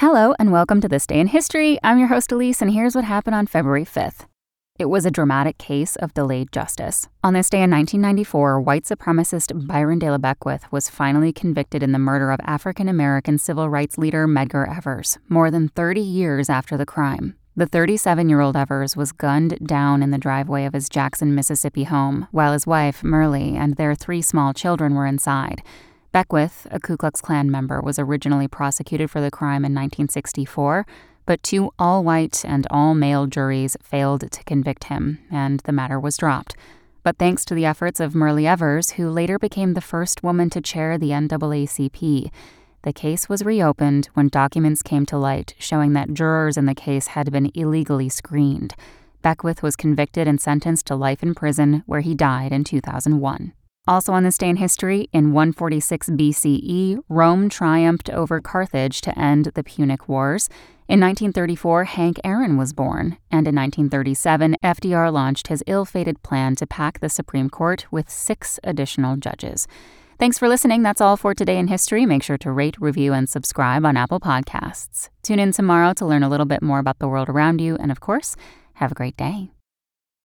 Hello and welcome to This Day in History. I'm your host Elise, and here's what happened on February 5th. It was a dramatic case of delayed justice. On this day in 1994, white supremacist Byron De La Beckwith was finally convicted in the murder of African American civil rights leader Medgar Evers, more than 30 years after the crime. The 37 year old Evers was gunned down in the driveway of his Jackson, Mississippi home, while his wife, Myrlie, and their three small children were inside. Beckwith, a Ku Klux Klan member, was originally prosecuted for the crime in 1964 but two all white and all male juries failed to convict him, and the matter was dropped. But thanks to the efforts of Myrlie Evers, who later became the first woman to chair the NAACP, the case was reopened when documents came to light showing that jurors in the case had been illegally screened. Beckwith was convicted and sentenced to life in prison, where he died in 2001. Also on this day in history, in 146 BCE, Rome triumphed over Carthage to end the Punic Wars. In 1934, Hank Aaron was born, and in 1937, FDR launched his ill fated plan to pack the Supreme Court with six additional judges. Thanks for listening. That's all for today in history. Make sure to rate, review, and subscribe on Apple Podcasts. Tune in tomorrow to learn a little bit more about the world around you, and of course, have a great day.